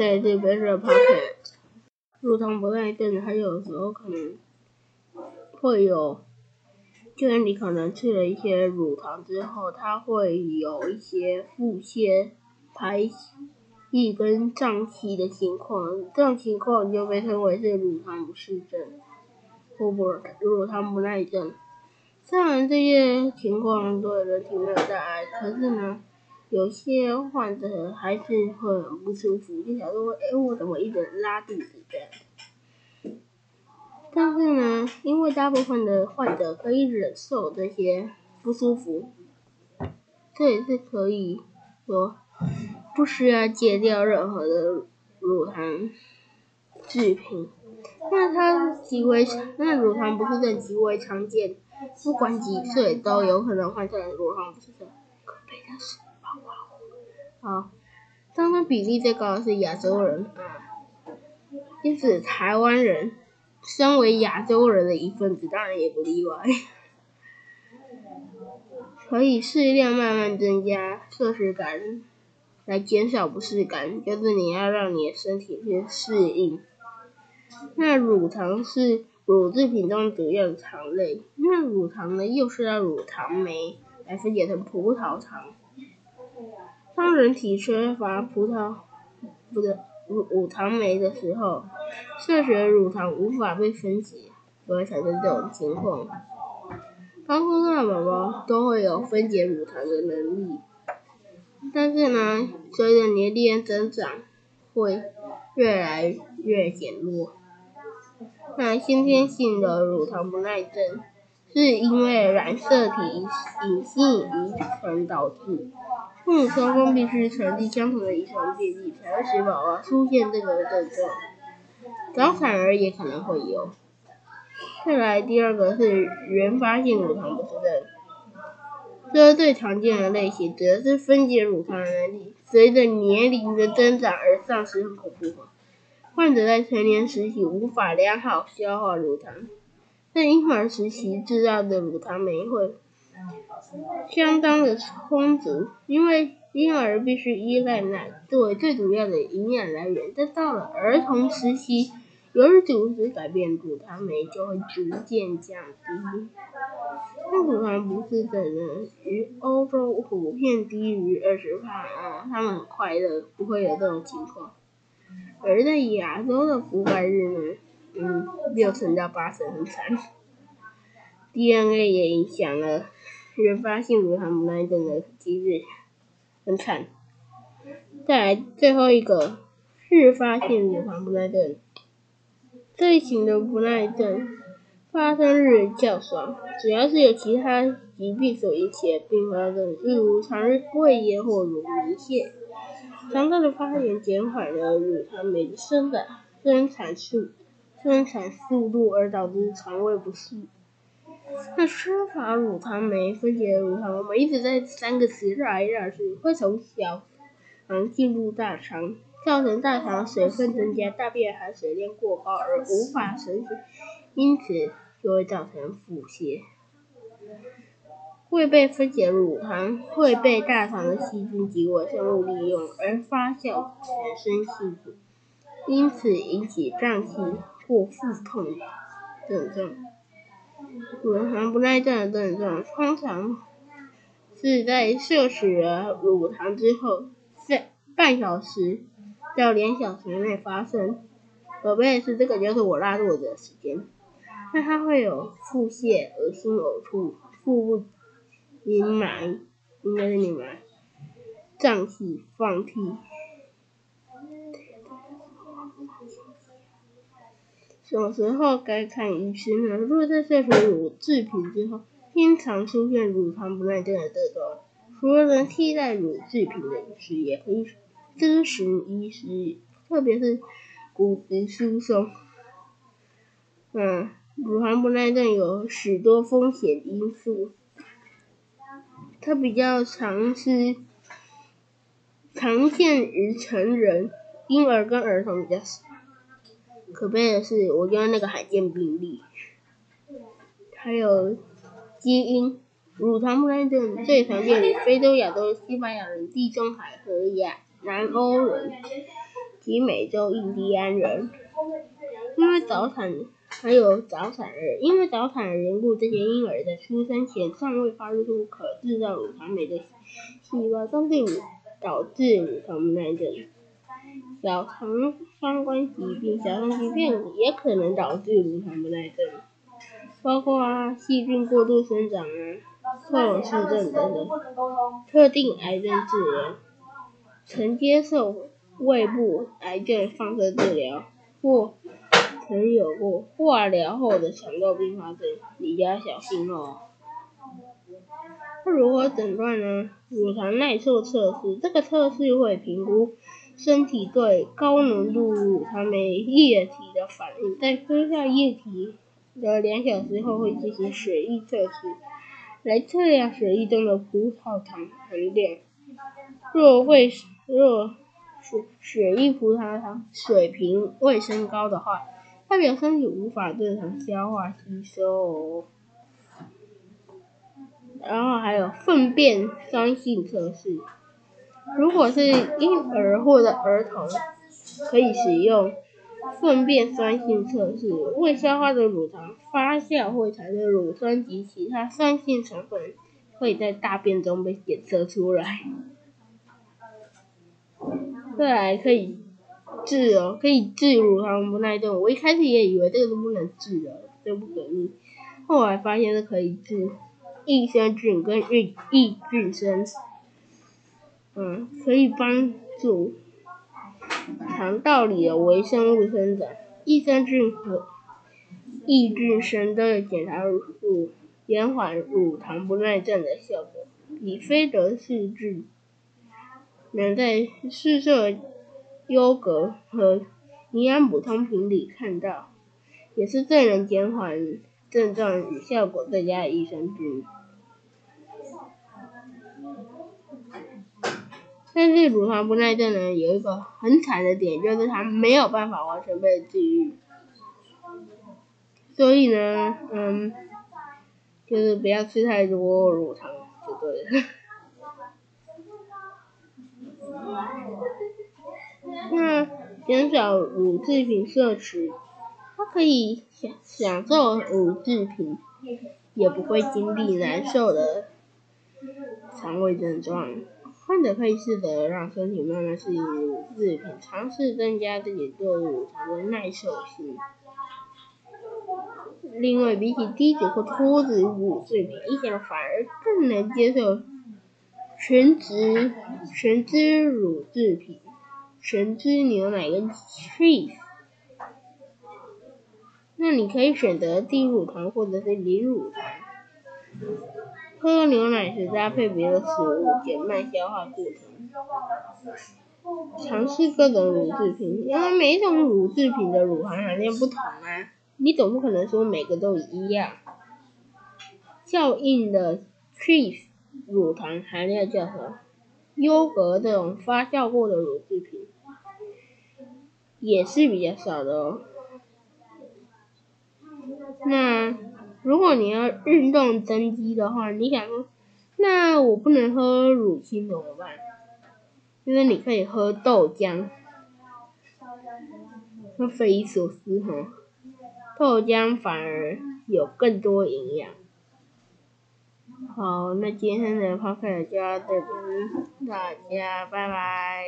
在这边是 Pocket，乳糖不耐症还有时候可能会有，就是你可能吃了一些乳糖之后，它会有一些腹泻、排异跟胀气的情况，这种情况就被称为是乳糖不适症，或不乳糖不耐症。虽然这些情况对人体没有大碍，可是呢。有些患者还是会很不舒服，就想说，哎，我怎么一直拉肚子这样？但是呢，因为大部分的患者可以忍受这些不舒服，这也是可以说不需要戒掉任何的乳糖制品。那它极为那乳糖不是症极为常见，不管几岁都有可能患上乳糖不适症。可悲的是。好，当中比例最高的是亚洲人啊，因此台湾人身为亚洲人的一份子，当然也不例外。可以适量慢慢增加摄食感，来减少不适感，就是你要让你的身体去适应。那乳糖是乳制品中主要的糖类，那乳糖呢又是要乳糖酶来分解成葡萄糖。当人体缺乏葡萄不是乳糖酶的时候，摄取乳糖无法被分解，就会产生这种情况。刚出生的宝宝都会有分解乳糖的能力，但是呢，随着年龄增长，会越来越减弱。那先天性的乳糖不耐症，是因为染色体隐性遗传导致。父母双方必须传递相同的遗传比例，才会使宝宝出现这个症状。早产儿也可能会有。再来第二个是原发性乳糖不耐症，这是最常见的类型，指的是分解乳糖的能力随着年龄的增长而丧失，很恐怖患者在成年时期无法良好消化乳糖，在婴儿时期制造的乳糖酶会。相当的充足，因为婴儿必须依赖奶作为最主要的营养来源。但到了儿童时期，由于组织改变，乳糖酶就会逐渐降低。那乳糖不适症呢？于欧洲普遍低于二十帕，啊，他们很快乐，不会有这种情况。而在亚洲的覆盖日呢？嗯，六成到八成很惨。DNA 也影响了。原发性乳糖不耐症的机制很惨。再来最后一个，日发性乳糖不耐症。这一型的不耐症发生日较少，主要是由其他疾病所引起的并发症，例如肠胃炎或乳糜泻。肠道的发炎减缓了乳糖酶的生长生产速生产速度，而导致肠胃不适。那缺乏乳糖酶分解乳糖，我们一直在三个词绕来绕去，会从小肠进入大肠，造成大肠水分增加，大便含水量过高而无法成型，因此就会造成腹泻。未被分解乳糖会被大肠的细菌及微生物利用而发酵产生细菌，因此引起胀气或腹痛症状。乳糖不耐症的症状通常是在摄取了乳糖之后，在半小时到两小时内发生。可悲的是，这个就是我拉肚子的时间。那它会有腹泻、恶心、呕吐、腹部阴霾，应该是你们胀气、放屁。小时候该看医生呢？如果在摄取乳制品之后，经常出现乳糖不耐症的症状，除了能替代乳制品的饮食，也可以咨询医师，特别是骨质疏松。嗯，乳糖不耐症有许多风险因素，它比较常是常见于成人、婴儿跟儿童比较少。可悲的是，我家那个罕见病例。还有基因，乳糖不耐症最常见于非洲、亚洲、西班牙人、地中海和亚南欧人。及美洲印第安人。因为早产，还有早产儿，因为早产的缘故，这些婴儿在出生前尚未发育出可制造乳糖酶的细胞，导致导致乳糖不耐症。小肠相关疾病，小肠疾病也可能导致乳糖不耐症，包括细菌过度生长啊、克隆氏症等等。特定癌症治疗，曾接受胃部癌症放射治疗或曾有过化疗后的肠道并发症，你要小心哦。那如何诊断呢？乳糖耐受测试，这个测试会评估。身体对高浓度乳糖酶液体的反应，在喝下液体的两小时后会进行血液测试，来测量血液中的葡萄糖含量。若未若血血液葡萄糖水平未升高的话，代表身体无法正常消化吸收。然后还有粪便酸性测试。如果是婴儿或者儿童，可以使用粪便酸性测试。未消化的乳糖发酵会产生乳酸及其他酸性成分，会在大便中被检测出来。再来可以治哦，可以治乳糖不耐症。我一开始也以为这个是不能治的，这不可逆。后来发现是可以治益生菌跟益益菌生。嗯，可以帮助肠道里的微生物生长。益生菌和益菌生都有检查乳延缓乳糖不耐症的效果。比菲德氏菌能在市售优格和营养补充品里看到，也是最能减缓症状与效果最佳的益生菌。但是乳糖不耐症呢，有一个很惨的点，就是它没有办法完全被治愈。所以呢，嗯，就是不要吃太多乳糖就对了。那减少乳制品摄取，它可以享享受乳制品，也不会经历难受的肠胃症状。患者可以试着让身体慢慢适应乳制品，尝试增加自己对乳糖的耐受性。另外，比起低脂或脱脂乳制品，一些人反而更能接受全脂全脂乳制品，全脂牛奶跟 cheese。那你可以选择低乳糖或者是零乳糖。喝牛奶时搭配别的食物，减慢消化过程。尝试各种乳制品，因为每种乳制品的乳糖含量不同啊，你总不可能说每个都一样。较硬的 cheese 乳糖含量较少，优格这种发酵过的乳制品也是比较少的哦。那。如果你要运动增肌的话，你想说，那我不能喝乳清怎么办？因为你可以喝豆浆，那匪夷所思哈，豆浆反而有更多营养。好，那今天的 podcast 就到这边，大家拜拜。